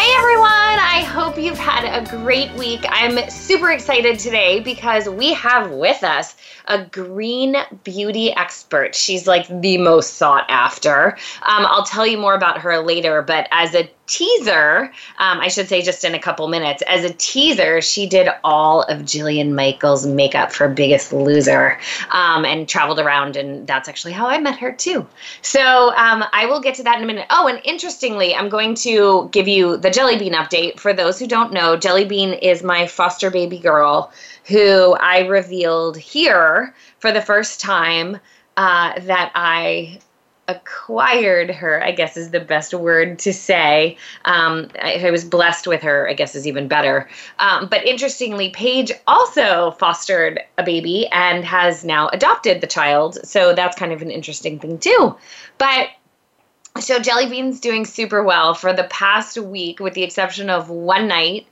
Hey everyone, I hope you've had a great week. I'm super excited today because we have with us a green beauty expert. She's like the most sought after. Um, I'll tell you more about her later, but as a teaser, um, I should say just in a couple minutes, as a teaser, she did all of Jillian Michaels' makeup for Biggest Loser um, and traveled around, and that's actually how I met her too. So um, I will get to that in a minute. Oh, and interestingly, I'm going to give you the Jelly Bean update. For those who don't know, Jelly Bean is my foster baby girl who I revealed here for the first time uh, that I acquired her, I guess is the best word to say. Um, I, I, was blessed with her, I guess is even better. Um, but interestingly, Paige also fostered a baby and has now adopted the child. So that's kind of an interesting thing, too. But so Jelly Bean's doing super well for the past week, with the exception of one night.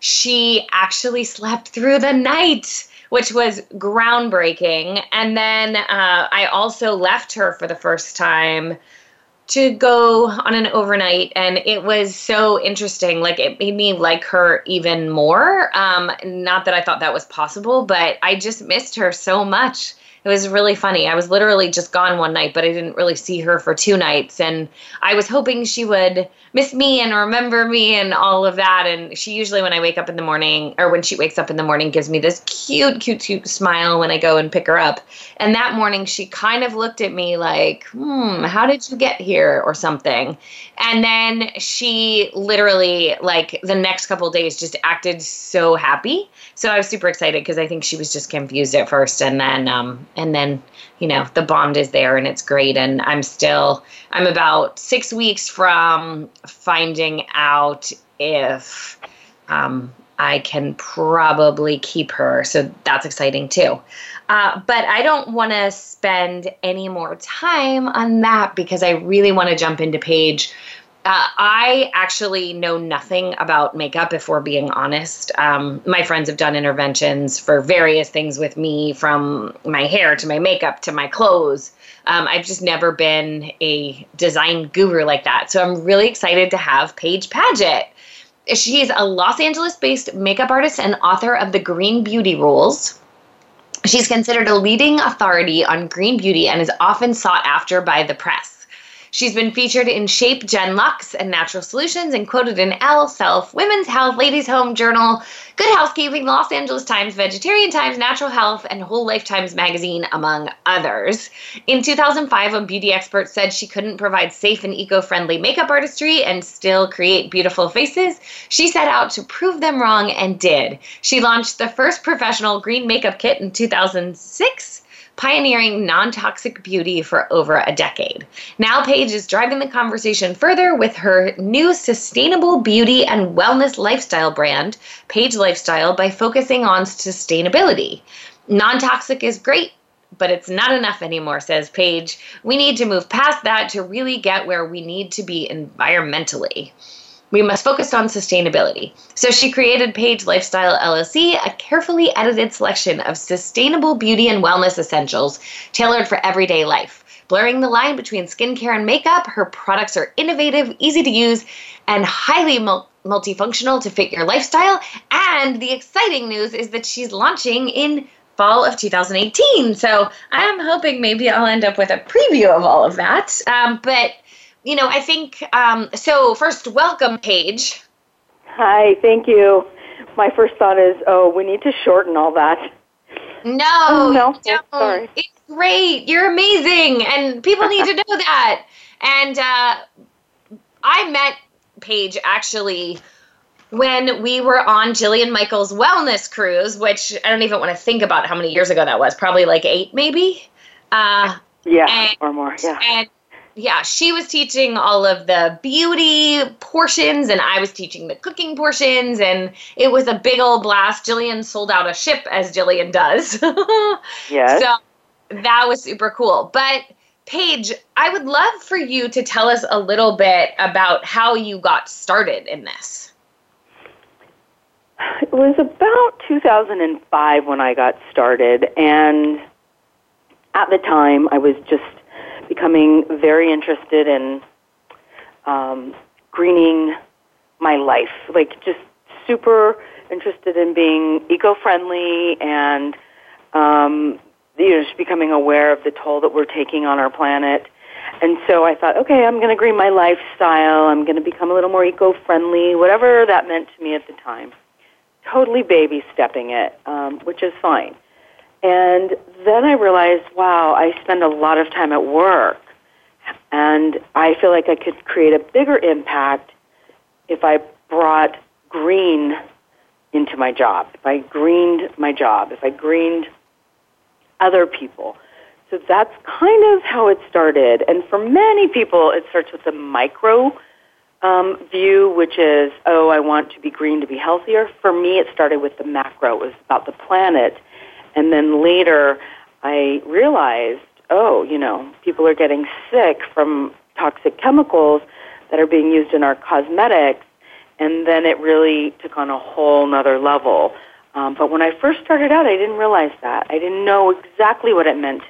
She actually slept through the night which was groundbreaking. And then uh, I also left her for the first time to go on an overnight and it was so interesting like it made me like her even more um not that i thought that was possible but i just missed her so much it was really funny. I was literally just gone one night, but I didn't really see her for two nights. And I was hoping she would miss me and remember me and all of that. And she usually, when I wake up in the morning, or when she wakes up in the morning, gives me this cute, cute, cute smile when I go and pick her up. And that morning, she kind of looked at me like, hmm, how did you get here? or something. And then she literally, like, the next couple days just acted so happy. So I was super excited because I think she was just confused at first. And then, um, and then you know the bond is there and it's great. And i'm still i'm about six weeks from finding out if um, i can probably keep her. So that's exciting too. Uh, but i don't want to spend any more time on that because i really want to jump into Paige uh, I actually know nothing about makeup, if we're being honest. Um, my friends have done interventions for various things with me, from my hair to my makeup to my clothes. Um, I've just never been a design guru like that. So I'm really excited to have Paige Padgett. She's a Los Angeles based makeup artist and author of The Green Beauty Rules. She's considered a leading authority on green beauty and is often sought after by the press. She's been featured in Shape, Genlux, and Natural Solutions and quoted in Elle, Self, Women's Health, Ladies Home Journal, Good Housekeeping, Los Angeles Times, Vegetarian Times, Natural Health, and Whole Life Times magazine, among others. In 2005, a beauty expert said she couldn't provide safe and eco friendly makeup artistry and still create beautiful faces. She set out to prove them wrong and did. She launched the first professional green makeup kit in 2006 pioneering non toxic beauty for over a decade. Now, Paige is driving the conversation further with her new sustainable beauty and wellness lifestyle brand, Paige Lifestyle, by focusing on sustainability. Non toxic is great, but it's not enough anymore, says Paige. We need to move past that to really get where we need to be environmentally we must focus on sustainability. So she created Paige Lifestyle LLC, a carefully edited selection of sustainable beauty and wellness essentials tailored for everyday life. Blurring the line between skincare and makeup, her products are innovative, easy to use, and highly mul- multifunctional to fit your lifestyle. And the exciting news is that she's launching in fall of 2018. So I'm hoping maybe I'll end up with a preview of all of that. Um, but you know, I think um, so. First, welcome, Paige. Hi, thank you. My first thought is, oh, we need to shorten all that. No, oh, no, don't. sorry. It's great. You're amazing, and people need to know that. And uh, I met Paige actually when we were on Jillian Michaels' wellness cruise, which I don't even want to think about how many years ago that was. Probably like eight, maybe. Uh, yeah, and, or more. Yeah. And yeah, she was teaching all of the beauty portions, and I was teaching the cooking portions, and it was a big old blast. Jillian sold out a ship, as Jillian does. yes. So that was super cool. But Paige, I would love for you to tell us a little bit about how you got started in this. It was about 2005 when I got started, and at the time I was just becoming very interested in um, greening my life, like just super interested in being eco-friendly and um, you know just becoming aware of the toll that we're taking on our planet. And so I thought, okay, I'm going to green my lifestyle. I'm going to become a little more eco-friendly, whatever that meant to me at the time. Totally baby stepping it, um, which is fine. And then I realized, wow, I spend a lot of time at work. And I feel like I could create a bigger impact if I brought green into my job, if I greened my job, if I greened other people. So that's kind of how it started. And for many people, it starts with the micro um, view, which is, oh, I want to be green to be healthier. For me, it started with the macro. It was about the planet. And then later, I realized, oh, you know, people are getting sick from toxic chemicals that are being used in our cosmetics. And then it really took on a whole nother level. Um, but when I first started out, I didn't realize that. I didn't know exactly what it meant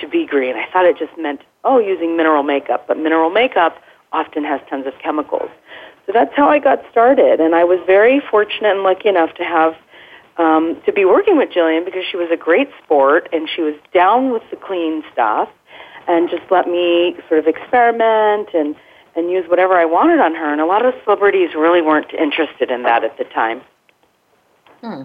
to be green. I thought it just meant, oh, using mineral makeup. But mineral makeup often has tons of chemicals. So that's how I got started, and I was very fortunate and lucky enough to have um, to be working with Jillian because she was a great sport and she was down with the clean stuff and just let me sort of experiment and and use whatever I wanted on her. And a lot of celebrities really weren't interested in that at the time. Hmm.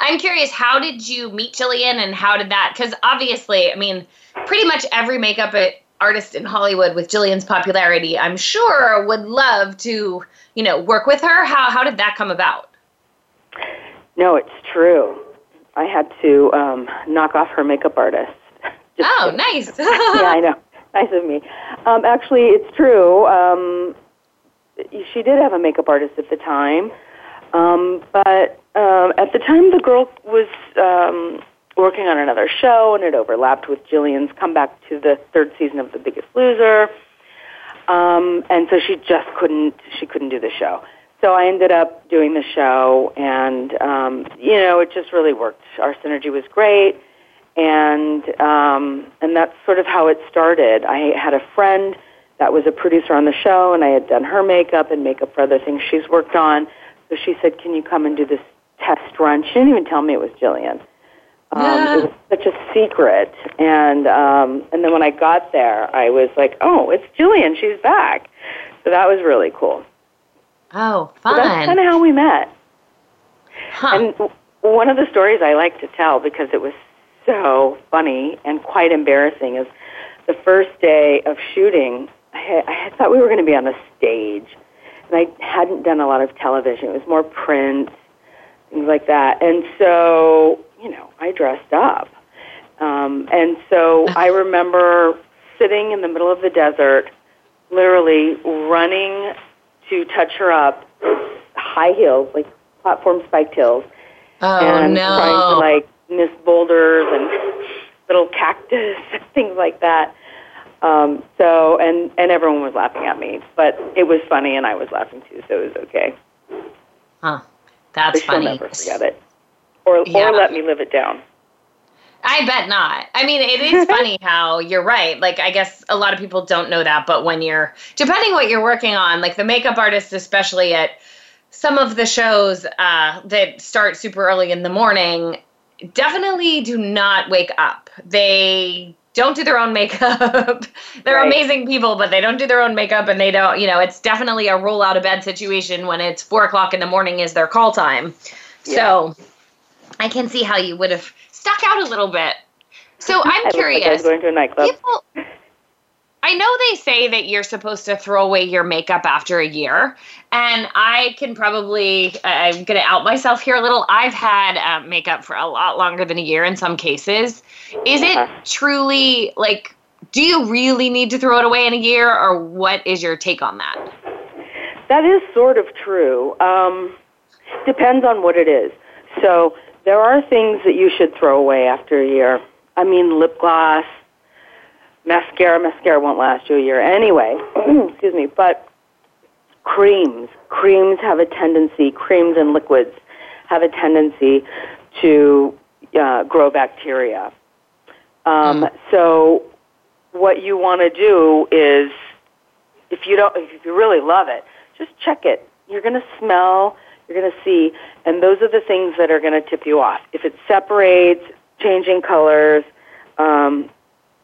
I'm curious, how did you meet Jillian and how did that? Because obviously, I mean, pretty much every makeup artist in Hollywood with Jillian's popularity, I'm sure would love to, you know, work with her. How how did that come about? No, it's true. I had to um, knock off her makeup artist. oh, nice. yeah, I know. Nice of me. Um, actually, it's true. Um, she did have a makeup artist at the time, um, but um, at the time the girl was um, working on another show, and it overlapped with Jillian's comeback to the third season of The Biggest Loser. Um, and so she just couldn't she couldn't do the show. So I ended up doing the show, and um, you know it just really worked. Our synergy was great, and um, and that's sort of how it started. I had a friend that was a producer on the show, and I had done her makeup and makeup for other things she's worked on. So she said, "Can you come and do this test run?" She didn't even tell me it was Jillian. Um, yeah. It was such a secret, and um, and then when I got there, I was like, "Oh, it's Jillian. She's back." So that was really cool. Oh, fun! So that's kind of how we met. Huh. And one of the stories I like to tell because it was so funny and quite embarrassing is the first day of shooting. I had, I had thought we were going to be on a stage, and I hadn't done a lot of television. It was more print, things like that. And so you know, I dressed up. Um, and so I remember sitting in the middle of the desert, literally running to touch her up, high heels, like platform spiked heels, oh, and no. trying to like miss boulders and little cactus, things like that. Um, so and and everyone was laughing at me, but it was funny and I was laughing too, so it was okay. Huh, that's but funny. She'll never forget it or yeah. or let me live it down. I bet not. I mean, it is funny how you're right. Like, I guess a lot of people don't know that, but when you're, depending what you're working on, like the makeup artist, especially at some of the shows uh, that start super early in the morning, definitely do not wake up. They don't do their own makeup. They're right. amazing people, but they don't do their own makeup and they don't, you know, it's definitely a roll out of bed situation when it's four o'clock in the morning is their call time. Yeah. So, I can see how you would have stuck out a little bit. So I'm I curious. Like I was going to a nightclub. People, I know they say that you're supposed to throw away your makeup after a year, and I can probably I'm going to out myself here a little. I've had uh, makeup for a lot longer than a year in some cases. Is it truly like do you really need to throw it away in a year, or what is your take on that? That is sort of true. Um, depends on what it is. So there are things that you should throw away after a year. I mean, lip gloss, mascara. Mascara won't last you a year anyway. excuse me. But creams, creams have a tendency. Creams and liquids have a tendency to uh, grow bacteria. Um, mm. So what you want to do is, if you don't, if you really love it, just check it. You're going to smell, you're going to see, and those are the things that are going to tip you off. If it separates, changing colors, um,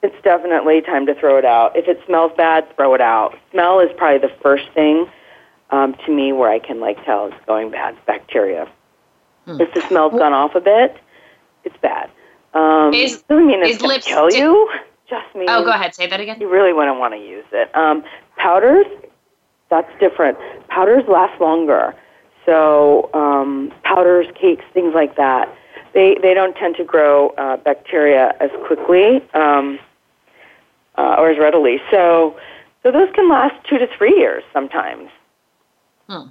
it's definitely time to throw it out. If it smells bad, throw it out. Smell is probably the first thing um, to me where I can like tell it's going bad. Bacteria. Hmm. If the smell's gone off a bit, it's bad. Um, is, doesn't mean it's going to kill you. Just means. Oh, go ahead. Say that again. You really wouldn't want to use it. Um, powders, that's different. Powders last longer. So um, powders, cakes, things like that, they they don't tend to grow uh, bacteria as quickly um, uh, or as readily. So so those can last two to three years sometimes. Hmm.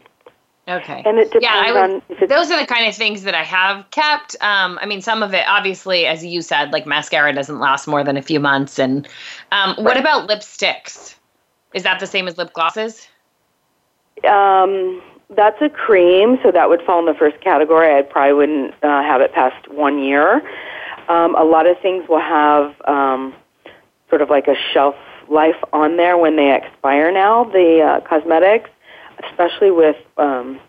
Okay. And it depends yeah, would, on those are the kind of things that I have kept. Um, I mean, some of it, obviously, as you said, like mascara doesn't last more than a few months. And um, right. what about lipsticks? Is that the same as lip glosses? Um, that's a cream, so that would fall in the first category. I probably wouldn't uh, have it past one year. Um, a lot of things will have um, sort of like a shelf life on there when they expire now, the uh, cosmetics especially with um,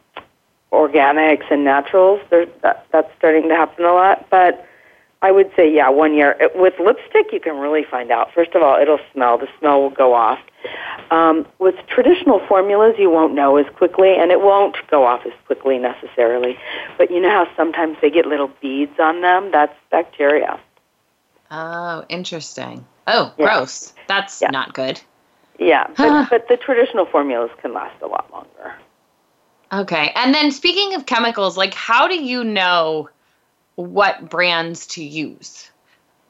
organics and naturals. that, that's starting to happen a lot. But I would say, yeah, one year. With lipstick, you can really find out. First of all, it'll smell. The smell will go off. Um, with traditional formulas, you won't know as quickly, and it won't go off as quickly necessarily. But you know how sometimes they get little beads on them? That's bacteria. Oh, interesting. Oh, yeah. gross. That's yeah. not good. Yeah, but, but the traditional formulas can last a lot longer. Okay. And then speaking of chemicals, like how do you know what brands to use?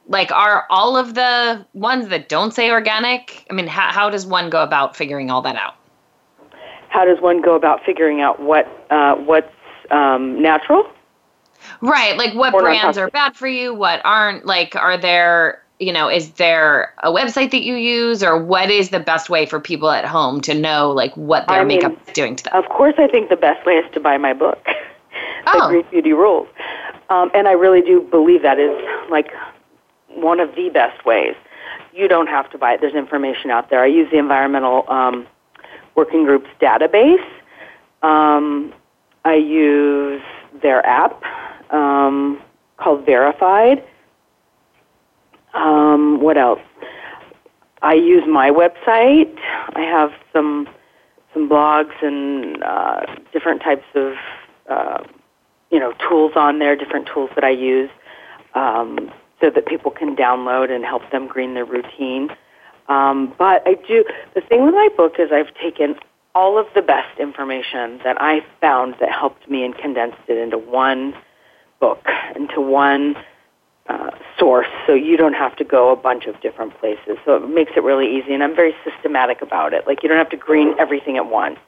Like are all of the ones that don't say organic? I mean, how, how does one go about figuring all that out? How does one go about figuring out what uh, what's um, natural? Right, like what or brands are bad for you, what aren't. Like, are there you know is there a website that you use or what is the best way for people at home to know like what their I makeup mean, is doing to them of course i think the best way is to buy my book oh. the green beauty rules um, and i really do believe that is like one of the best ways you don't have to buy it there's information out there i use the environmental um, working groups database um, i use their app um, called verified um, what else? I use my website. I have some some blogs and uh, different types of uh, you know tools on there, different tools that I use, um, so that people can download and help them green their routine. Um, but I do the thing with my book is I've taken all of the best information that I found that helped me and condensed it into one book, into one uh, source, so you don't have to go a bunch of different places. So it makes it really easy, and I'm very systematic about it. Like you don't have to green everything at once.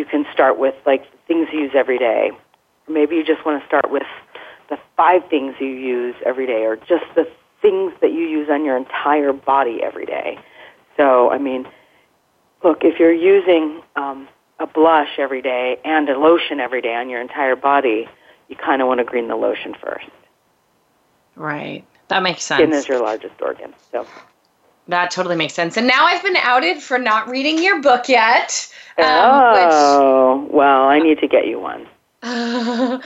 You can start with like things you use every day. Maybe you just want to start with the five things you use every day, or just the things that you use on your entire body every day. So I mean, look, if you're using um, a blush every day and a lotion every day on your entire body, you kind of want to green the lotion first. Right. That makes sense. Skin is your largest organ. So that totally makes sense. And now I've been outed for not reading your book yet. Um, oh, which, well, I need to get you one. I'm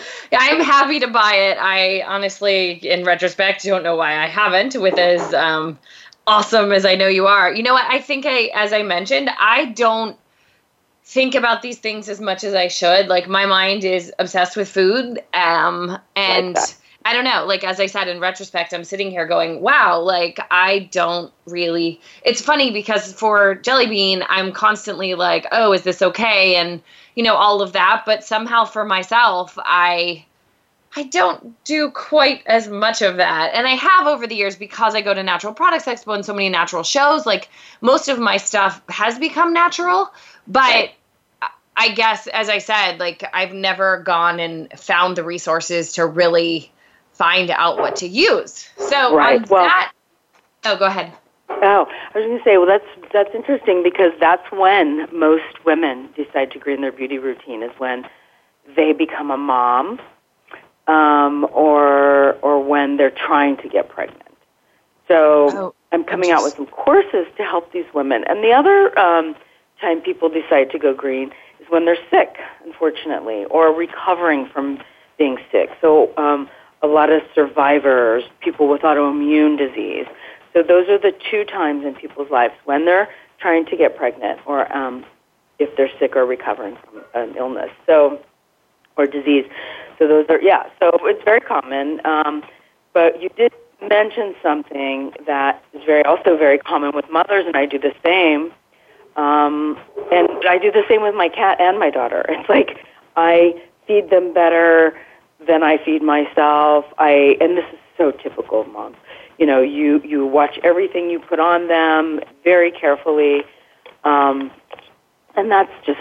happy to buy it. I honestly, in retrospect, don't know why I haven't, with as um, awesome as I know you are. You know what? I think I, as I mentioned, I don't think about these things as much as I should. Like my mind is obsessed with food, um, and. Like I don't know. Like as I said in retrospect, I'm sitting here going, "Wow!" Like I don't really. It's funny because for Jelly Bean, I'm constantly like, "Oh, is this okay?" and you know all of that. But somehow for myself, I I don't do quite as much of that. And I have over the years because I go to Natural Products Expo and so many natural shows. Like most of my stuff has become natural, but I guess as I said, like I've never gone and found the resources to really find out what to use. So right. well, that, oh, go ahead. Oh, I was going to say, well, that's that's interesting because that's when most women decide to green their beauty routine is when they become a mom, um, or or when they're trying to get pregnant. So oh, I'm coming out with some courses to help these women. And the other um, time people decide to go green is when they're sick, unfortunately, or recovering from being sick. So um, a lot of survivors, people with autoimmune disease. So those are the two times in people's lives when they're trying to get pregnant or um, if they're sick or recovering from an illness. So or disease. So those are yeah. So it's very common. Um, but you did mention something that is very also very common with mothers, and I do the same. Um, and I do the same with my cat and my daughter. It's like I feed them better than I feed myself. I and this is so typical of moms. You know, you you watch everything you put on them very carefully, um, and that's just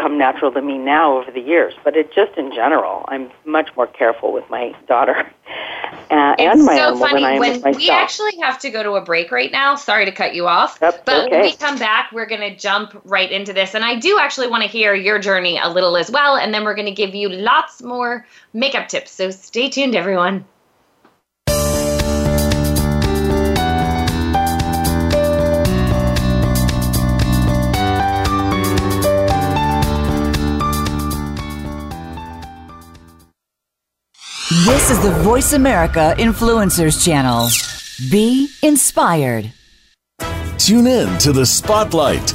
come natural to me now over the years. But it just in general, I'm much more careful with my daughter uh, and my so funny. than I am when with myself. We actually have to go to a break right now. Sorry to cut you off. That's but okay. when we come back, we're going to jump right into this. And I do actually want to hear your journey a little as well. And then we're going to give you lots more makeup tips. So stay tuned, everyone. This is the Voice America Influencers Channel. Be inspired. Tune in to the Spotlight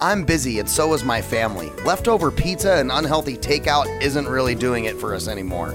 I'm busy and so is my family. Leftover pizza and unhealthy takeout isn't really doing it for us anymore.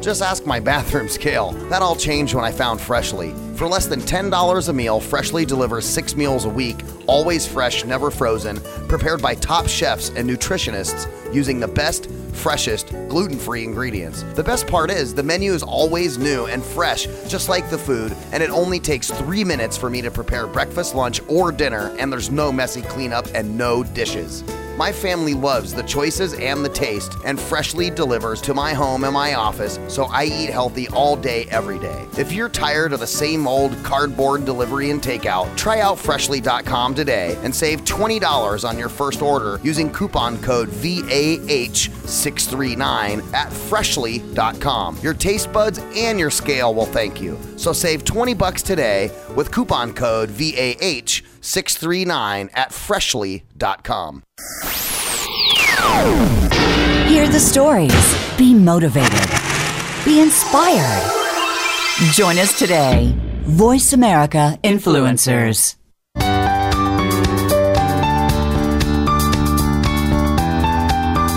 Just ask my bathroom scale. That all changed when I found Freshly. For less than $10 a meal, Freshly delivers six meals a week, always fresh, never frozen, prepared by top chefs and nutritionists using the best, freshest, gluten free ingredients. The best part is the menu is always new and fresh, just like the food, and it only takes three minutes for me to prepare breakfast, lunch, or dinner, and there's no messy cleanup and no dishes. My family loves the choices and the taste, and Freshly delivers to my home and my office, so I eat healthy all day, every day. If you're tired of the same old cardboard delivery and takeout, try out Freshly.com today and save $20 on your first order using coupon code VAH639 at Freshly.com. Your taste buds and your scale will thank you. So save 20 bucks today with coupon code VAH639 at Freshly.com. Hear the stories. Be motivated. Be inspired. Join us today. Voice America Influencers.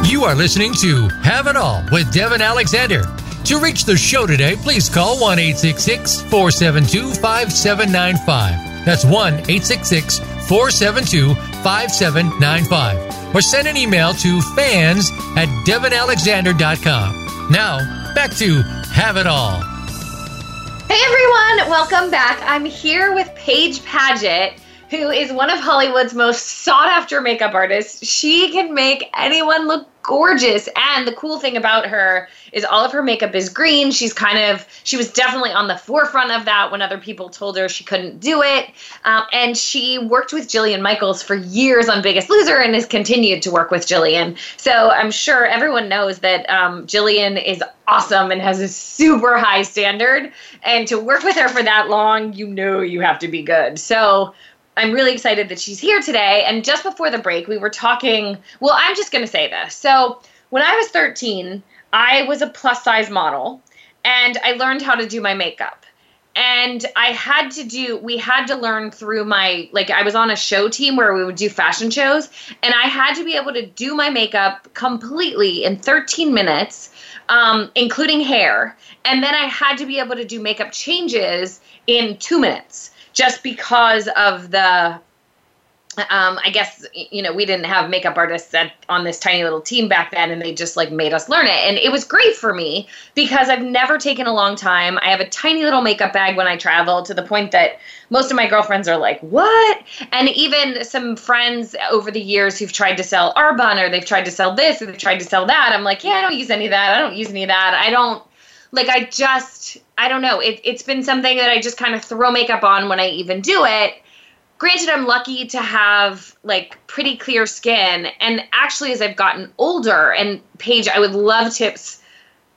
You are listening to Have It All with Devin Alexander. To reach the show today, please call 1 472 5795. That's 1 472 5795. Or send an email to fans at devinalexander.com. Now, back to Have It All. Hey everyone, welcome back. I'm here with Paige Padgett, who is one of Hollywood's most sought after makeup artists. She can make anyone look gorgeous. And the cool thing about her is all of her makeup is green. She's kind of, she was definitely on the forefront of that when other people told her she couldn't do it. Um, and she worked with Jillian Michaels for years on Biggest Loser and has continued to work with Jillian. So I'm sure everyone knows that um, Jillian is awesome and has a super high standard. And to work with her for that long, you know you have to be good. So I'm really excited that she's here today. And just before the break, we were talking. Well, I'm just going to say this. So, when I was 13, I was a plus size model. and I learned how to do my makeup. And I had to do, we had to learn through my, like, I was on a show team where we would do fashion shows, and I had to be able to do my makeup completely in 13 minutes, um, including hair. And then I had to be able to do makeup changes in two minutes just because of the um, I guess you know we didn't have makeup artists at, on this tiny little team back then, and they just like made us learn it, and it was great for me because I've never taken a long time. I have a tiny little makeup bag when I travel, to the point that most of my girlfriends are like, "What?" And even some friends over the years who've tried to sell Arbonne or they've tried to sell this or they've tried to sell that. I'm like, "Yeah, I don't use any of that. I don't use any of that. I don't." Like I just I don't know. It, it's been something that I just kind of throw makeup on when I even do it granted i'm lucky to have like pretty clear skin and actually as i've gotten older and paige i would love tips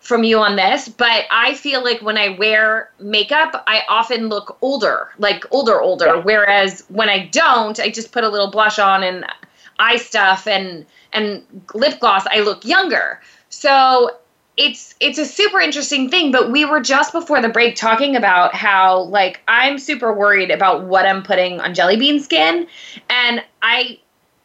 from you on this but i feel like when i wear makeup i often look older like older older yeah. whereas when i don't i just put a little blush on and eye stuff and and lip gloss i look younger so it's it's a super interesting thing but we were just before the break talking about how like i'm super worried about what i'm putting on jelly bean skin. And i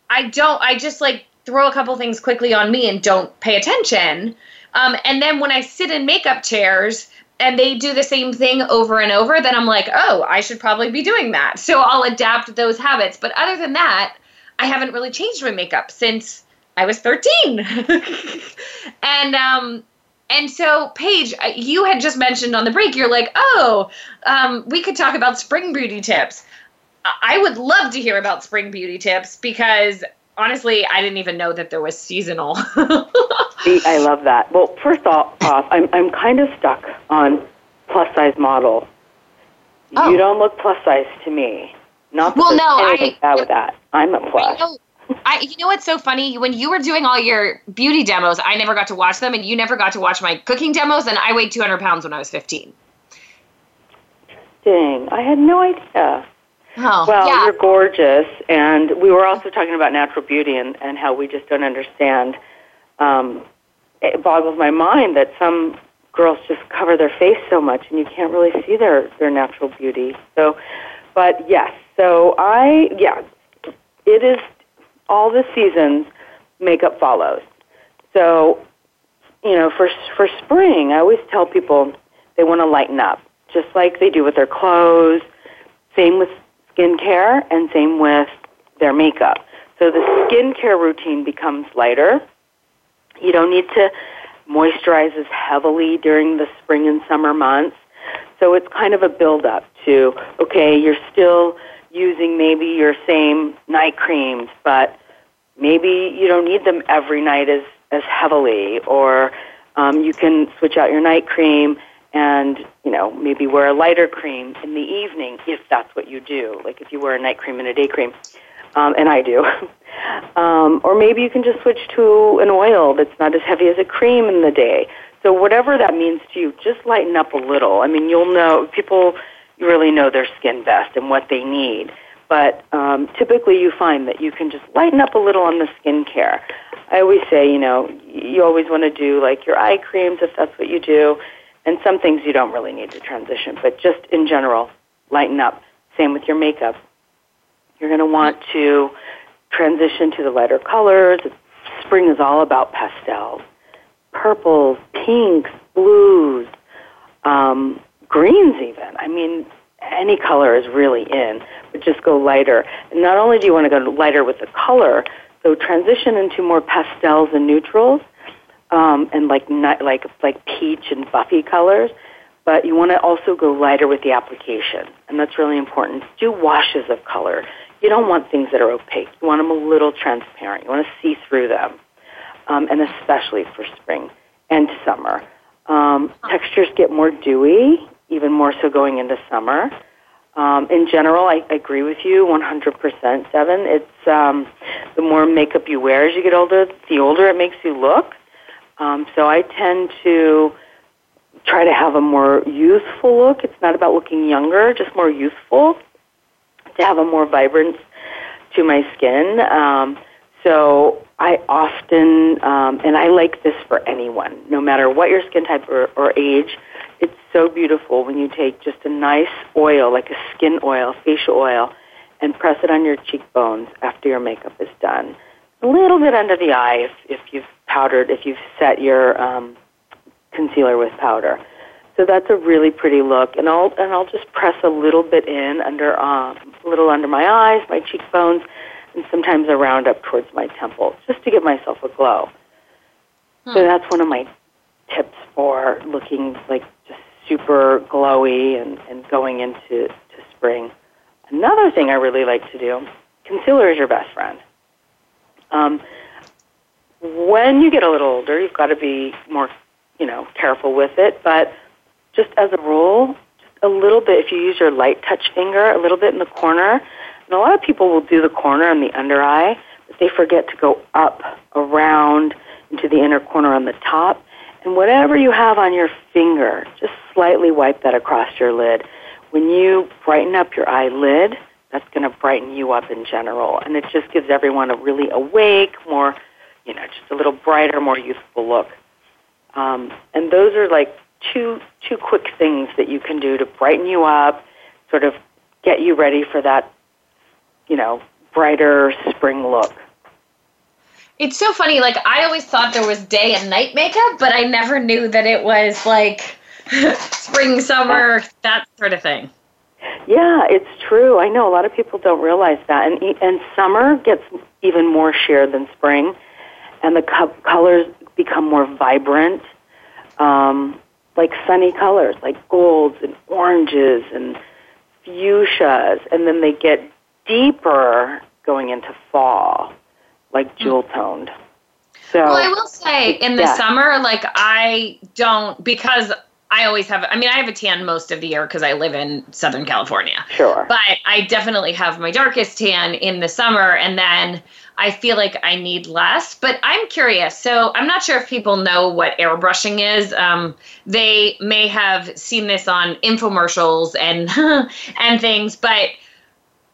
i don't i just like throw a couple things quickly on me and don't pay attention. Um, and then when i sit in makeup chairs and they do the same thing over and over then i'm like oh i should probably be doing that. So i'll adapt those habits. But other than that i haven't really changed my makeup since I was 13. and um, and so, Paige, you had just mentioned on the break, you're like, oh, um, we could talk about spring beauty tips. I would love to hear about spring beauty tips because honestly, I didn't even know that there was seasonal. I love that. Well, first off, I'm, I'm kind of stuck on plus size model. Oh. You don't look plus size to me. Not that well, no, I, bad with that. I'm a plus. I know, I, you know what's so funny? When you were doing all your beauty demos, I never got to watch them, and you never got to watch my cooking demos, and I weighed 200 pounds when I was 15. Dang, I had no idea. Oh, well, yeah. you're gorgeous, and we were also talking about natural beauty and, and how we just don't understand. Um, it boggles my mind that some girls just cover their face so much, and you can't really see their their natural beauty. So, but yes, so I yeah, it is all the seasons, makeup follows. So, you know, for for spring, I always tell people they want to lighten up, just like they do with their clothes. Same with skincare, and same with their makeup. So the skincare routine becomes lighter. You don't need to moisturize as heavily during the spring and summer months. So it's kind of a build up to okay, you're still using maybe your same night creams, but maybe you don't need them every night as, as heavily, or um, you can switch out your night cream and you know maybe wear a lighter cream in the evening if that's what you do. Like if you wear a night cream and a day cream, um, and I do. um, or maybe you can just switch to an oil that's not as heavy as a cream in the day. So whatever that means to you, just lighten up a little. I mean, you'll know people really know their skin best and what they need. But um, typically, you find that you can just lighten up a little on the skincare. I always say, you know, you always want to do like your eye creams if that's what you do, and some things you don't really need to transition. But just in general, lighten up. Same with your makeup. You're going to want to transition to the lighter colors. Spring is all about pastels, purples, pinks, blues, um, greens even. I mean, any color is really in, but just go lighter. And not only do you want to go lighter with the color, so transition into more pastels and neutrals, um, and like like like peach and buffy colors. But you want to also go lighter with the application, and that's really important. Do washes of color. You don't want things that are opaque. You want them a little transparent. You want to see through them, um, and especially for spring and summer. Um, textures get more dewy, even more so going into summer. Um, in general, I, I agree with you 100%, Devin. It's um, the more makeup you wear as you get older, the older it makes you look. Um, so I tend to try to have a more youthful look. It's not about looking younger, just more youthful, to have a more vibrance to my skin. Um, so I often, um, and I like this for anyone, no matter what your skin type or, or age, it's so beautiful when you take just a nice oil, like a skin oil, facial oil, and press it on your cheekbones after your makeup is done. A little bit under the eye if, if you've powdered, if you've set your um, concealer with powder. So that's a really pretty look, and I'll and I'll just press a little bit in under um, a little under my eyes, my cheekbones, and sometimes around up towards my temples, just to give myself a glow. So that's one of my tips for looking like just super glowy and, and going into to spring. Another thing I really like to do, concealer is your best friend. Um, when you get a little older, you've got to be more, you know, careful with it. But just as a rule, just a little bit. If you use your light touch finger, a little bit in the corner, and a lot of people will do the corner and the under eye, but they forget to go up, around, into the inner corner on the top. And whatever you have on your finger, just slightly wipe that across your lid. When you brighten up your eyelid, that's going to brighten you up in general. And it just gives everyone a really awake, more, you know, just a little brighter, more youthful look. Um, and those are like two two quick things that you can do to brighten you up, sort of get you ready for that, you know, brighter spring look. It's so funny. Like I always thought there was day and night makeup, but I never knew that it was like spring, summer, that sort of thing. Yeah, it's true. I know a lot of people don't realize that, and and summer gets even more sheer than spring, and the co- colors become more vibrant, um, like sunny colors, like golds and oranges and fuchsias, and then they get deeper going into fall, like jewel toned. So, Well, I will say in the Yeah. summer, like I don't because I always have. I mean, I have a tan most of the year because I live in Southern California. sure. But I definitely have my darkest tan in the summer, and then I feel like I need less. But I'm curious. So I'm not sure if people know what airbrushing is. Um, they may have seen this on infomercials and and things, but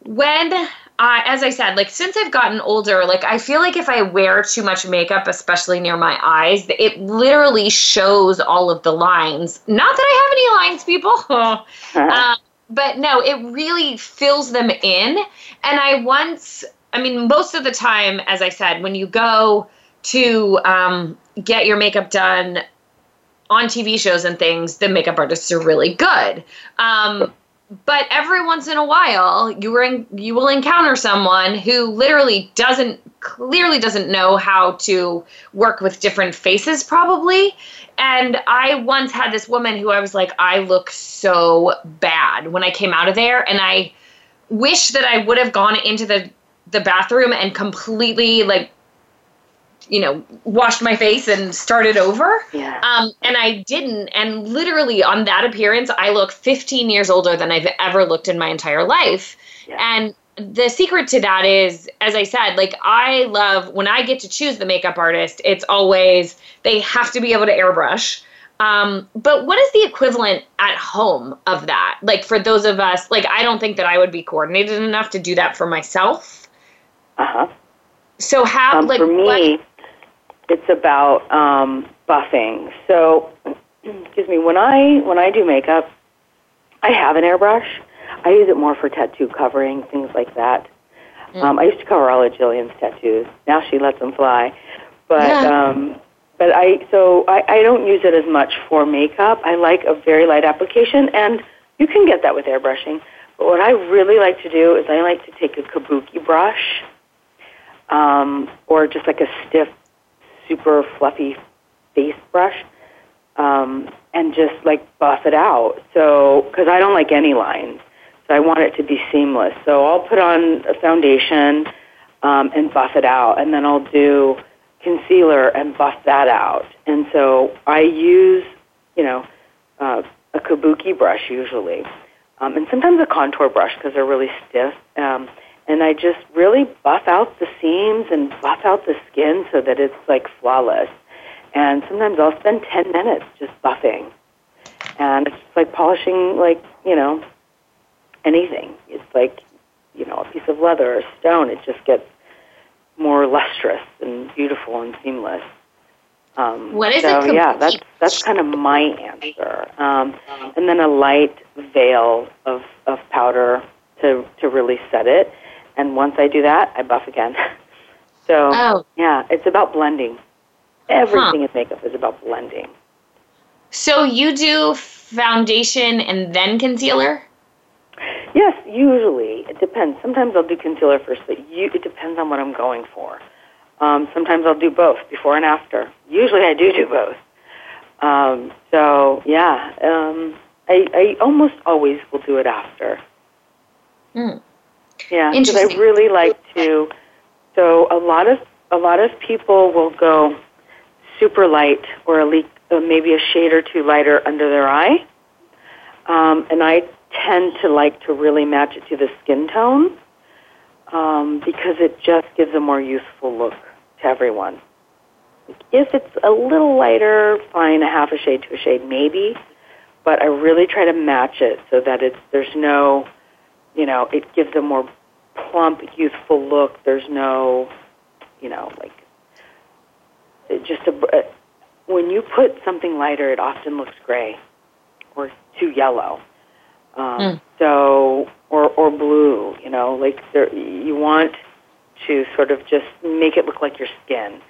when I, as I said, like since I've gotten older, like I feel like if I wear too much makeup, especially near my eyes, it literally shows all of the lines. Not that I have any lines, people. um, but no, it really fills them in. And I once, I mean, most of the time, as I said, when you go to um, get your makeup done on TV shows and things, the makeup artists are really good. Um, but every once in a while, you were in, you will encounter someone who literally doesn't clearly doesn't know how to work with different faces, probably. And I once had this woman who I was like, I look so bad when I came out of there, and I wish that I would have gone into the the bathroom and completely like you know washed my face and started over Yeah. um, and i didn't and literally on that appearance i look 15 years older than i've ever looked in my entire life Yeah. and the secret to that is as i said like i love when i get to choose the makeup artist it's always they have to be able to airbrush um, but what is the equivalent at home of that like for those of us like i don't think that i would be coordinated enough to do that for myself Uh huh. so how Um, like for me, what, it's about um, buffing. So, excuse me, when I when I do makeup, I have an airbrush. I use it more for tattoo covering, things like that. Um, I used to cover all of Jillian's tattoos. Now she lets them fly, but Yeah. um, but I so I, I don't use it as much for makeup. I like a very light application, and you can get that with airbrushing. But what I really like to do is I like to take a kabuki brush um, or just like a stiff, super fluffy face brush, um, and just like buff it out. So, because I don't like any lines, so I want it to be seamless. So I'll put on a foundation um, and buff it out, and then I'll do concealer and buff that out. And so I use, you know, uh, a kabuki brush usually, um, and sometimes a contour brush because they're really stiff. Um, and I just really buff out the seams and buff out the skin so that it's like flawless. And sometimes I'll spend 10 minutes just buffing. And it's just like polishing, like, you know, anything. It's like, you know, a piece of leather or stone. It just gets more lustrous and beautiful and seamless. Um, what is so, it? yeah, that's that's kind of my answer. Um, and then a light veil of, of powder to to really set it. And once I do that, I buff again. so Oh. yeah, it's about blending. Everything in makeup is about blending. So you do foundation and then concealer? Yes, usually it depends. Sometimes I'll do concealer first, but you, it depends on what I'm going for. Um, sometimes I'll do both, before and after. Usually I do do both. Um, so yeah, um, I, I almost always will do it after. Hmm. Yeah, because I really like to. So a lot of a lot of people will go super light or a leak, uh, maybe a shade or two lighter under their eye, um, and I tend to like to really match it to the skin tone um, because it just gives a more youthful look to everyone. If it's a little lighter, fine, a half a shade to a shade, maybe. But I really try to match it so that it's there's no, you know, it gives a more plump, youthful look. There's no, you know, like it just a. uh, When you put something lighter, it often looks gray or too yellow. Um, Mm. So or or blue, you know, like there, you want to sort of just make it look like your skin.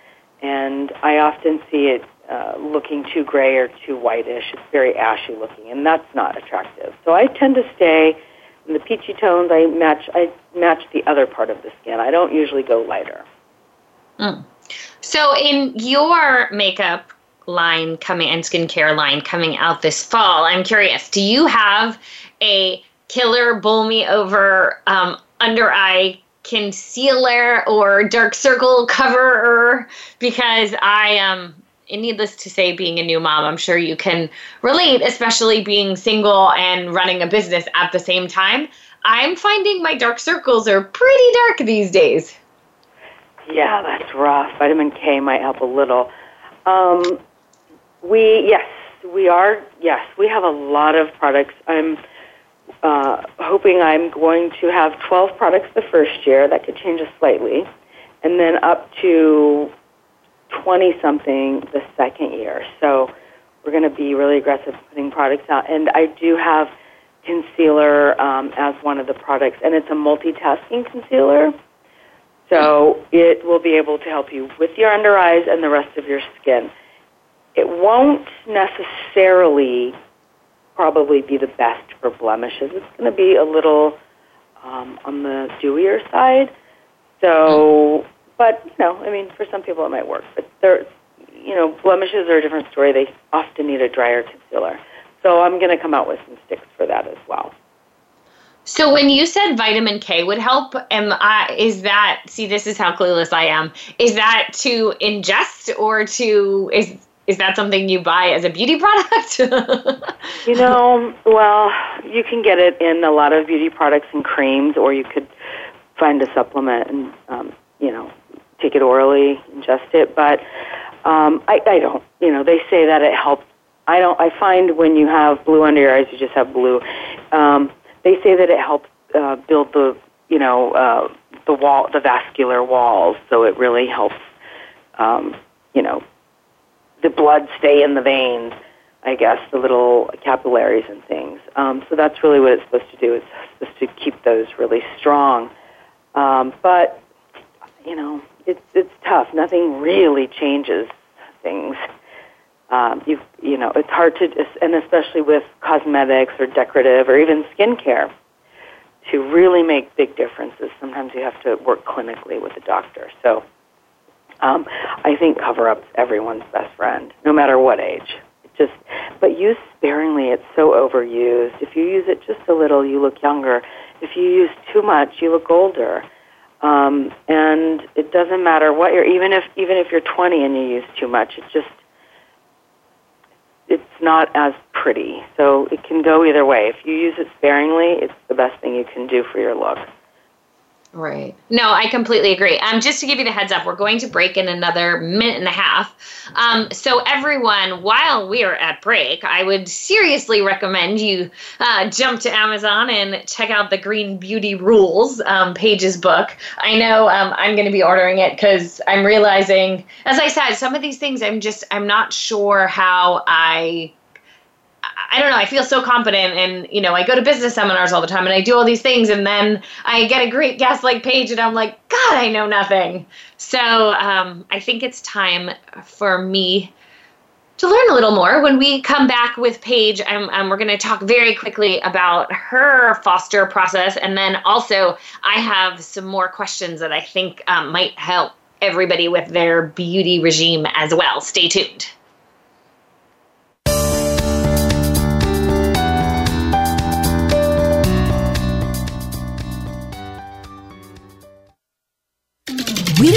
And I often see it uh, looking too gray or too whitish. It's very ashy looking, and that's not attractive. So I tend to stay the peachy tones. I match I match the other part of the skin. I don't usually go lighter. So in your makeup line coming and skincare line coming out this fall, I'm curious, do you have a killer bowl me over um, under eye concealer or dark circle coverer? Because I um and needless to say, being a new mom, I'm sure you can relate, especially being single and running a business at the same time. I'm finding my dark circles are pretty dark these days. Yeah, that's rough. Vitamin K might help a little. Um, we yes, we are yes, we have a lot of products. I'm uh, hoping I'm going to have 12 products the first year. That could change us slightly, and then up to 20 something the second year. So we're going to be really aggressive putting products out. And I do have concealer um, as one of the products, and it's a multitasking concealer. So it will be able to help you with your under eyes and the rest of your skin. It won't necessarily probably be the best for blemishes. It's going to be a little um, on the dewier side. So, but you know, I mean, for some people it might work. But there, you know, blemishes are a different story. They often need a drier concealer. So I'm going to come out with some sticks for that as well. So when you said vitamin K would help, am I, is that see this is how clueless I am. Is that to ingest or to is is that something you buy as a beauty product? You know, well, you can get it in a lot of beauty products and creams, or you could find a supplement and, um, you know, take it orally, ingest it. But um, I, I don't. You know, they say that it helps. I don't. I find when you have blue under your eyes, you just have blue. Um, they say that it helps uh, build the, you know, uh, the wall, the vascular walls. So it really helps, um, you know, the blood stay in the veins. I guess the little capillaries and things. Um, so that's really what it's supposed to do. It's supposed to keep those really strong. Um, but you know, it's it's tough. Nothing really changes things. Um, you you know, it's hard to, and especially with cosmetics or decorative or even skincare, to really make big differences. Sometimes you have to work clinically with a doctor. So. Um, I think cover up's everyone's best friend, no matter what age. It just, but use sparingly. It's so overused. If you use it just a little, you look younger. If you use too much, you look older. Um, and it doesn't matter what you're. Even if even if you're 20 and you use too much, it's just it's not as pretty. So it can go either way. If you use it sparingly, it's the best thing you can do for your look. Right. No, I completely agree. Um, just to give you the heads up, we're going to break in another minute and a half. Um, so, everyone, while we are at break, I would seriously recommend you uh, jump to Amazon and check out the Green Beauty Rules um, Paige's book. I know um, I'm going to be ordering it because I'm realizing, as I said, some of these things I'm just I'm not sure how I I don't know. I feel so confident, and you know, I go to business seminars all the time, and I do all these things, and then I get a great guest like Paige, and I'm like, God, I know nothing. So um, I think it's time for me to learn a little more. When we come back with Paige, um, we're going to talk very quickly about her foster process, and then also I have some more questions that I think um, might help everybody with their beauty regime as well. Stay tuned.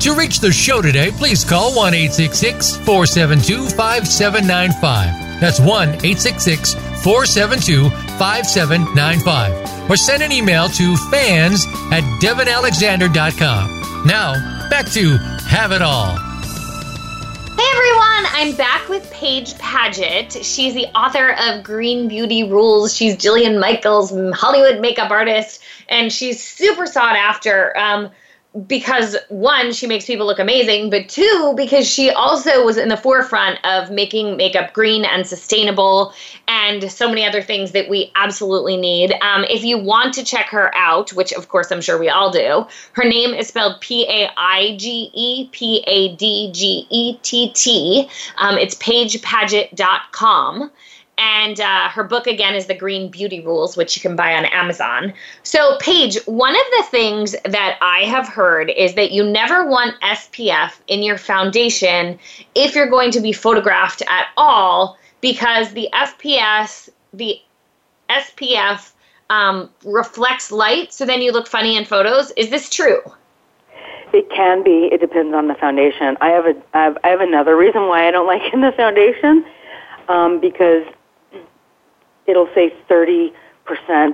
To reach the show today, please call 1 472 5795. That's 1 472 5795. Or send an email to fans at devinalexander.com. Now, back to Have It All. Hey everyone, I'm back with Paige Padgett. She's the author of Green Beauty Rules. She's Jillian Michaels' Hollywood makeup artist, and she's super sought after. Um, because one, she makes people look amazing, but two, because she also was in the forefront of making makeup green and sustainable and so many other things that we absolutely need. Um, if you want to check her out, which of course I'm sure we all do, her name is spelled P A I G E P A D G E T T. Um, it's paigepadgett.com. And uh, her book again is The Green Beauty Rules, which you can buy on Amazon. So, Paige, one of the things that I have heard is that you never want SPF in your foundation if you're going to be photographed at all, because the FPS, the SPF um, reflects light, so then you look funny in photos. Is this true? It can be. It depends on the foundation. I have a I have, I have another reason why I don't like in the foundation, um, because it'll say 30%,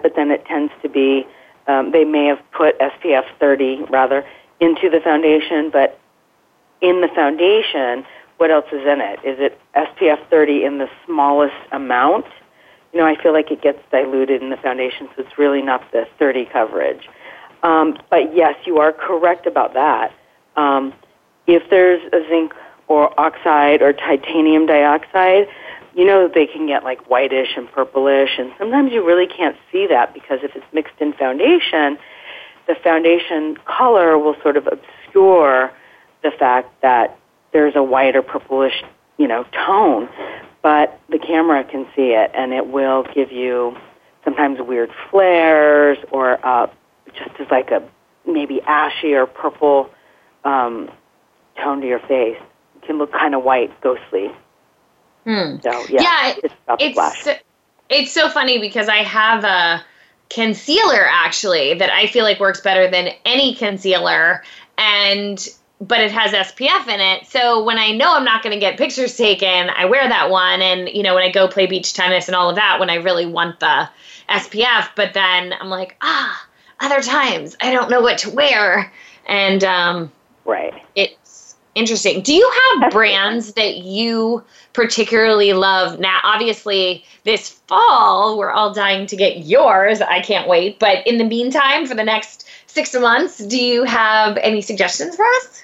but then it tends to be, um, they may have put SPF 30 rather into the foundation, but in the foundation, what else is in it? Is it SPF 30 in the smallest amount? You know, I feel like it gets diluted in the foundation, so it's really not the 30 coverage. Um, but yes, you are correct about that. Um, if there's a zinc or oxide or titanium dioxide, you know they can get like whitish and purplish, and sometimes you really can't see that because if it's mixed in foundation, the foundation color will sort of obscure the fact that there's a white or purplish, you know, tone. But the camera can see it, and it will give you sometimes weird flares or uh, just as like a maybe ashy or purple um, tone to your face. It can look kind of white, ghostly. Hmm. So yeah, yeah it's, it's so, it's so funny because I have a concealer actually that I feel like works better than any concealer, and but it has SPF in it. So when I know I'm not going to get pictures taken, I wear that one. And, you know, when I go play beach tennis and all of that, when I really want the SPF, but then I'm like, ah, other times I don't know what to wear. And um, Right. it's interesting. Do you have brands that you particularly love? Now, obviously, this fall, we're all dying to get yours. I can't wait. But in the meantime, for the next six months, do you have any suggestions for us?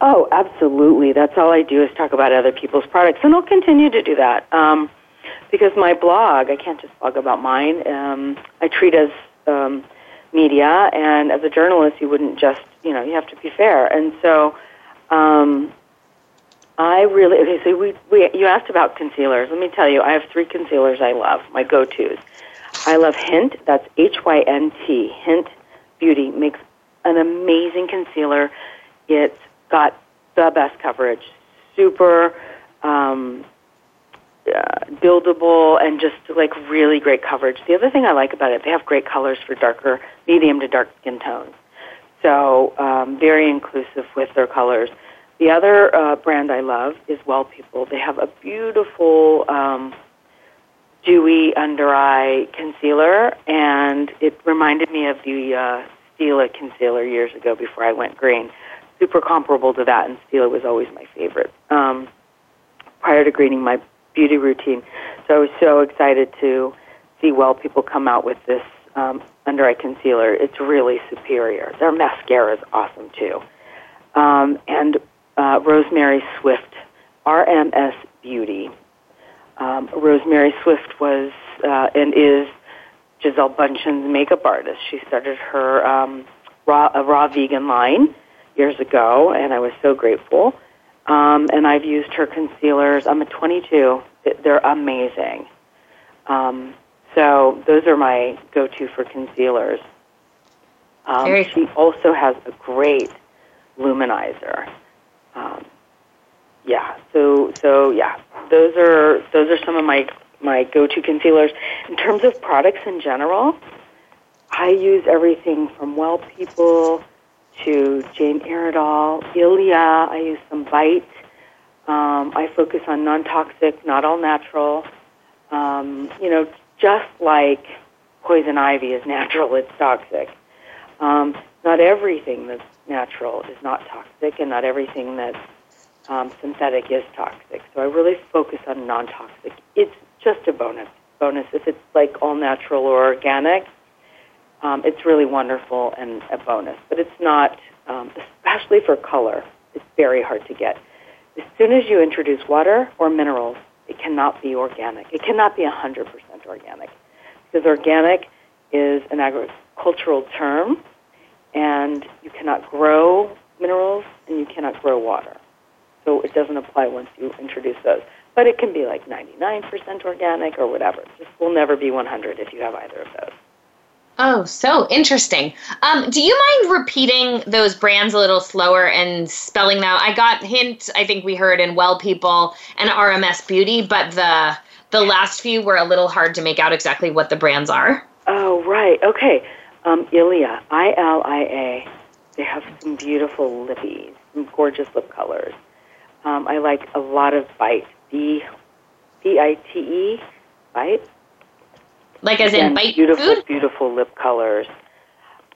Oh, absolutely. That's all I do is talk about other people's products, and I'll continue to do that. Um, because my blog, I can't just blog about mine. Um, I treat as um, media, and as a journalist, you wouldn't just, you know, you have to be fair. And so, um, I really okay. So we, we you asked about concealers. Let me tell you, I have three concealers I love. My go-tos. I love Hynt. That's H Y N T. Hynt Beauty makes an amazing concealer. It's got the best coverage, super um, uh, buildable, and just like really great coverage. The other thing I like about it, they have great colors for darker, medium to dark skin tones. So um, very inclusive with their colors. The other uh, brand I love is Well People. They have a beautiful um, dewy under eye concealer, and it reminded me of the uh, Stila concealer years ago before I went green. Super comparable to that, and Stila was always my favorite um, prior to greening my beauty routine. So I was so excited to see Well People come out with this um, under eye concealer. It's really superior. Their mascara is awesome too. Um, and uh, Rose-Marie Swift, RMS Beauty. Um, Rose-Marie Swift was uh, and is Gisele Bündchen's makeup artist. She started her um, raw, a raw vegan line years ago, and I was so grateful. Um, and I've used her concealers. I'm a 22. They're amazing. Um, so those are my go-to for concealers. Um, Very she also has a great luminizer. Um, yeah. So so yeah, those are those are some of my my go-to concealers. In terms of products in general, I use everything from Well People to Jane Iredale, Ilia. I use some Bite. Um, I focus on non-toxic, not all natural. Um, you know, just like poison ivy is natural, it's toxic. Um, not everything that's natural is not toxic, and not everything that's um, synthetic is toxic. So I really focus on non-toxic. It's just a bonus. Bonus if it's like all natural or organic. Um, it's really wonderful and a bonus, but it's not, um, especially for color. It's very hard to get. As soon as you introduce water or minerals, it cannot be organic. It cannot be 100% organic because organic is an agricultural term, and you cannot grow minerals and you cannot grow water. So it doesn't apply once you introduce those. But it can be like 99% organic or whatever. It just will never be 100 if you have either of those. Oh, so interesting. Um, do you mind repeating those brands a little slower and spelling them? I got Hynt. I think we heard in Well People and RMS Beauty, but the the last few were a little hard to make out exactly what the brands are. Oh, right. Okay. Um, Ilia, I L I A. They have some beautiful lippies, some gorgeous lip colors. Um, I like a lot of Bite. B B I T E. Bite. Like as in bite beautiful, food? beautiful lip colors.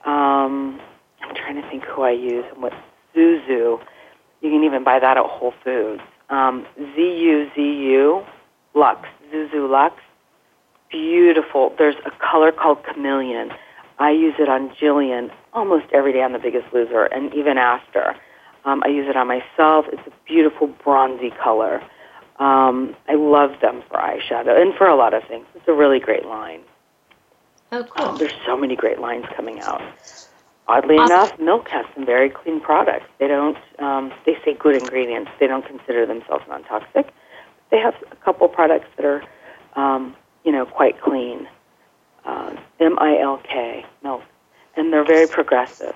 Um, I'm trying to think who I use and what Zuzu. You can even buy that at Whole Foods. Um, ZUZU Luxe, Zuzu Luxe. Beautiful. There's a color called Chameleon. I use it on Jillian almost every day on The Biggest Loser, and even after. Um, I use it on myself. It's a beautiful bronzy color. Um, I love them for eyeshadow and for a lot of things. It's a really great line. Oh, cool. Um, there's so many great lines coming out. Oddly Awesome. enough, Milk has some very clean products. They don't. Um, they say good ingredients. They don't consider themselves non-toxic. They have a couple products that are, um, you know, quite clean. Uh, M I L K Milk, and they're very progressive.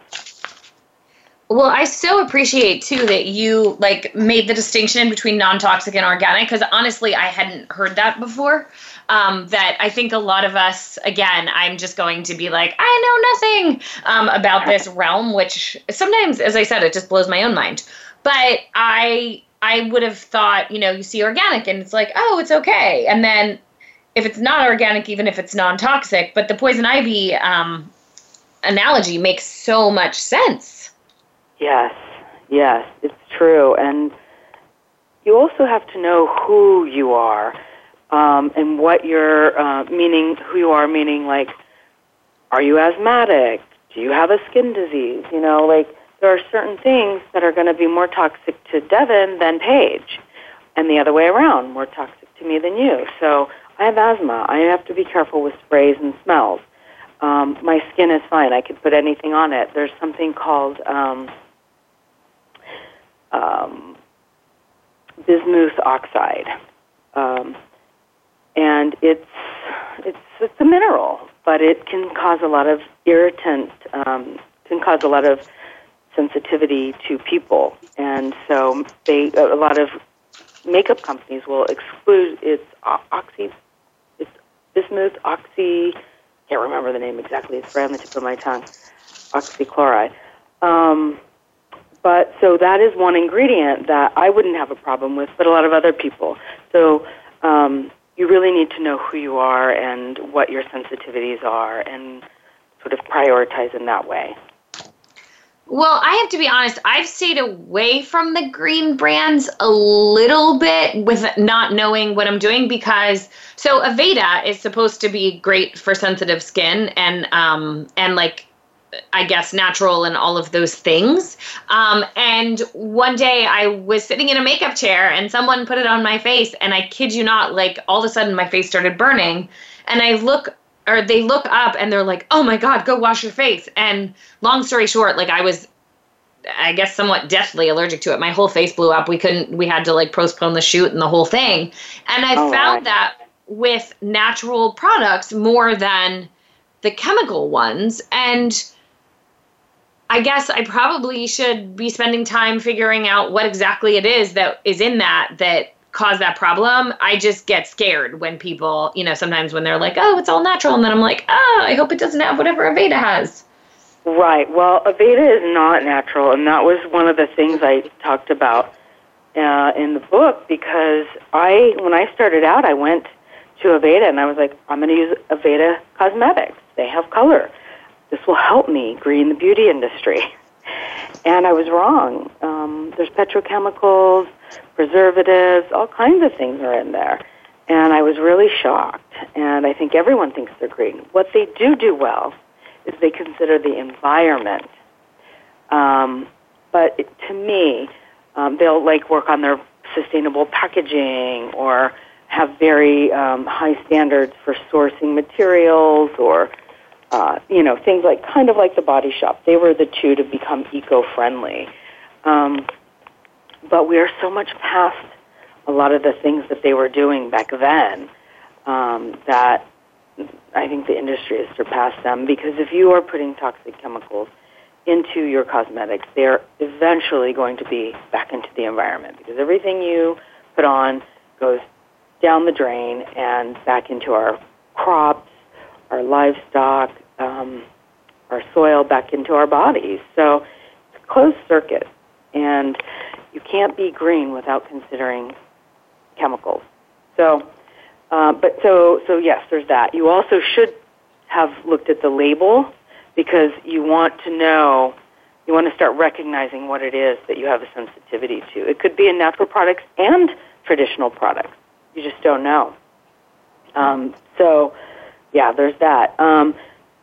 Well, I so appreciate too that you like made the distinction between non-toxic and organic because honestly, I hadn't heard that before. Um, that I think a lot of us, again, I'm just going to be like, I know nothing um, about this realm, which sometimes, as I said, it just blows my own mind. But I, I would have thought, you know, you see organic and it's like, oh, it's okay, and then if it's not organic, even if it's non-toxic, but the poison ivy um, analogy makes so much sense Yes, yes, it's true. And you also have to know who you are um, and what you're uh, meaning, who you are, meaning like, are you asthmatic? Do you have a skin disease? You know, like there are certain things that are going to be more toxic to Devin than Paige, and the other way around, more toxic to me than you. So I have asthma. I have to be careful with sprays and smells. Um, my skin is fine. I could put anything on it. There's something called um, um, bismuth oxide, um, and it's it's it's a mineral, but it can cause a lot of irritant, um, can cause a lot of sensitivity to people, and so they a lot of makeup companies will exclude its oxy, its bismuth oxy. Can't remember the name exactly. It's right on the tip of my tongue. Oxychloride. Um, but so that is one ingredient that I wouldn't have a problem with, but a lot of other people. So um, you really need to know who you are and what your sensitivities are and sort of prioritize in that way. Well, I have to be honest, I've stayed away from the green brands a little bit with not knowing what I'm doing because so Aveda is supposed to be great for sensitive skin and um and like I guess, natural and all of those things. Um, and one day I was sitting in a makeup chair and someone put it on my face, and I kid you not, like all of a sudden my face started burning. And I look, or they look up and they're like, oh my God, go wash your face. And long story short, like I was I guess somewhat deathly allergic to it. My whole face blew up. We couldn't we had to like postpone the shoot and the whole thing. And I oh, found that with natural products more than the chemical ones. And I guess I probably should be spending time figuring out what exactly it is that is in that that caused that problem. I just get scared when people, you know, sometimes when they're like, "Oh, it's all natural," and then I'm like, "Oh, I hope it doesn't have whatever Aveda has." Right. Well, Aveda is not natural, and that was one of the things I talked about uh, in the book because I, when I started out, I went to Aveda and I was like, I'm going to use Aveda cosmetics. They have color this will help me green the beauty industry. And I was wrong. Um, there's petrochemicals, preservatives, all kinds of things are in there. And I was really shocked. And I think everyone thinks they're green. What they do do well is they consider the environment. Um, but it, to me, um, they'll like work on their sustainable packaging or have very um, high standards for sourcing materials or uh, you know, things like kind of like the Body Shop. They were the two to become eco-friendly. Um, but we are so much past a lot of the things that they were doing back then um, that I think the industry has surpassed them. Because if you are putting toxic chemicals into your cosmetics, they're eventually going to be back into the environment because everything you put on goes down the drain and back into our crops our livestock, um, our soil back into our bodies. So it's a closed circuit, and you can't be green without considering chemicals. So, uh, but so so yes, there's that. You also should have looked at the label because you want to know. You want to start recognizing what it is that you have a sensitivity to. It could be in natural products and traditional products. You just don't know. Um, so, yeah, there's that. Um,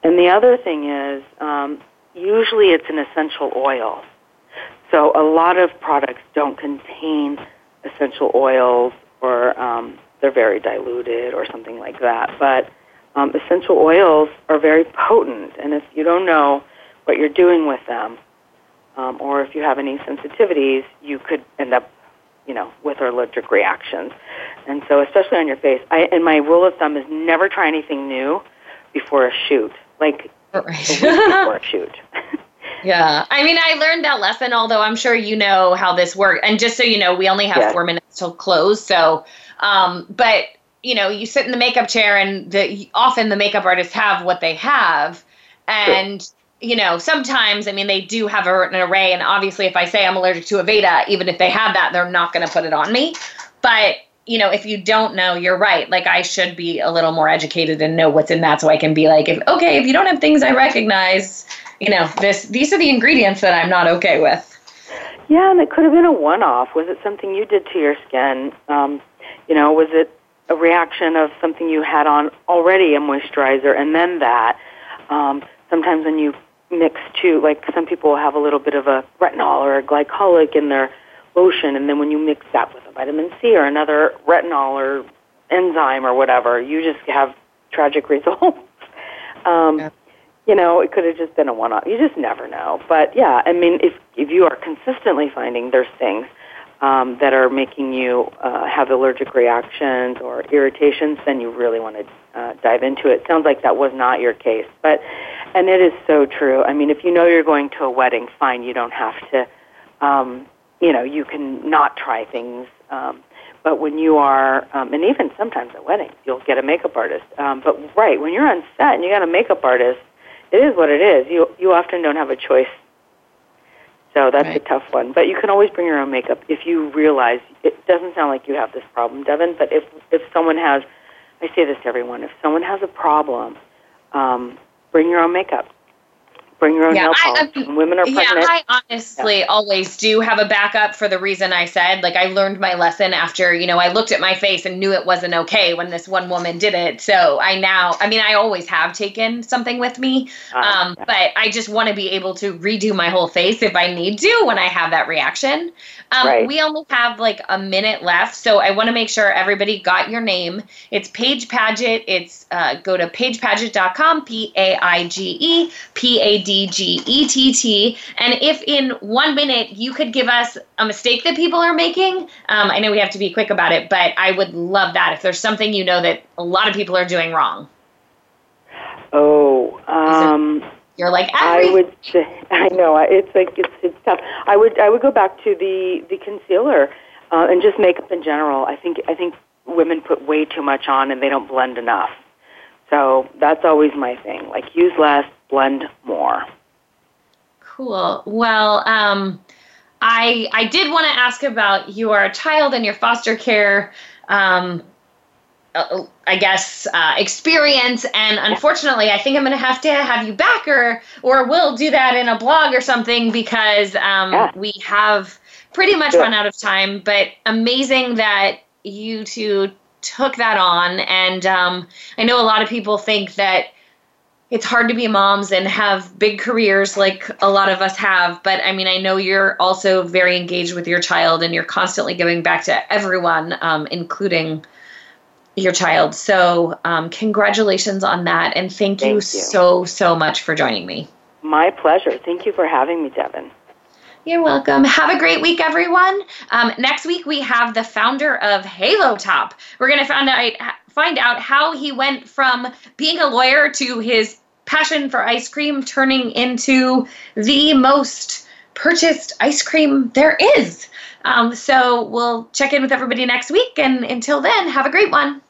and the other thing is, um, usually it's an essential oil. So a lot of products don't contain essential oils, or um, they're very diluted, or something like that. But um, essential oils are very potent, and if you don't know what you're doing with them, um, or if you have any sensitivities, you could end up you know, with allergic reactions. And so, especially on your face, I, and my rule of thumb is never try anything new before a shoot, like right. before a shoot. Yeah. I mean, I learned that lesson, although I'm sure you know how this works. And just so you know, we only have Yes. four minutes till close. So, um, but, you know, you sit in the makeup chair and the, often the makeup artists have what they have. And, you know, sometimes, I mean, they do have a, an array. And obviously, if I say I'm allergic to Aveda, even if they have that, they're not going to put it on me. But, you know, if you don't know, you're right. Like, I should be a little more educated and know what's in that so I can be like, if, okay, if you don't have things I recognize, you know, this these are the ingredients that I'm not okay with. Yeah, and it could have been a one-off. Was it something you did to your skin? Um, you know, was it a reaction of something you had on already, a moisturizer, and then that? Um, sometimes when you mix two, like some people have a little bit of a retinol or a glycolic in their lotion, and then when you mix that with a vitamin C or another retinol or enzyme or whatever, you just have tragic results. um, Yeah. You know, it could have just been a one-off. You just never know. But yeah, I mean, if if you are consistently finding there's things um, that are making you uh, have allergic reactions or irritations, then you really want to uh, dive into it. Sounds like that was not your case, but and it is so true. I mean, if you know you're going to a wedding, fine, you don't have to. Um, you know, you can not try things. Um, but when you are, um, and even sometimes at weddings, you'll get a makeup artist. Um, but right when you're on set and you got a makeup artist, it is what it is. You you often don't have a choice. So that's Right. a tough one. But you can always bring your own makeup if you realize it doesn't sound like you have this problem, Devin. But if if someone has, I say this to everyone: if someone has a problem, um, bring your own makeup. Bring your own Yeah, nail polish. I- women are Yeah, pregnant, I honestly always do have a backup for the reason I said. Like I learned my lesson after, you know, I looked at my face and knew it wasn't okay when this one woman did it. So I now, I mean, I always have taken something with me, Ah, um, but I just want to be able to redo my whole face if I need to when I have that reaction. Um, Right. We only have like a minute left, so I want to make sure everybody got your name. It's Paige Padgett. It's uh, go to paigepadgett.com, P A I G E P A D G E T T. And if in one minute you could give us a mistake that people are making, um, I know we have to be quick about it, but I would love that if there's something you know that a lot of people are doing wrong. oh, um, You're like, I would say, I know it's like it's it's tough. I would I would go back to the the concealer uh, and just makeup in general. I think I think women put way too much on and they don't blend enough. So that's always my thing. Like use less, blend more. Cool. Well, um, I I did want to ask about your child and your foster care. Um, uh, I guess uh, experience, and unfortunately, I think I'm going to have to have you back, or or we'll do that in a blog or something because um, Yeah. we have pretty much run out of time. But amazing that you two took that on, and um, I know a lot of people think that it's hard to be moms and have big careers like a lot of us have but i mean i know you're also very engaged with your child and you're constantly giving back to everyone um, including your child so um, congratulations on that and thank, you, Thank you. so so much for joining me My pleasure. Thank you for having me, Devin. You're welcome. Have a great week, everyone. Um, next week we have the founder of Halo Top. We're gonna find out find out how he went from being a lawyer to his passion for ice cream turning into the most purchased ice cream there is. Um, so we'll check in with everybody next week, and until then, have a great one.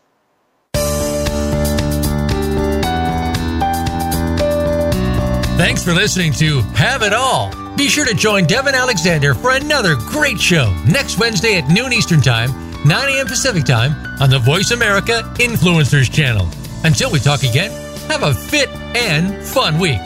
Thanks for listening to Have It All. Be sure to join Devin Alexander for another great show next Wednesday at noon Eastern Time, 9 a.m. Pacific Time on the Voice America Influencers channel. Until we talk again, have a fit and fun week.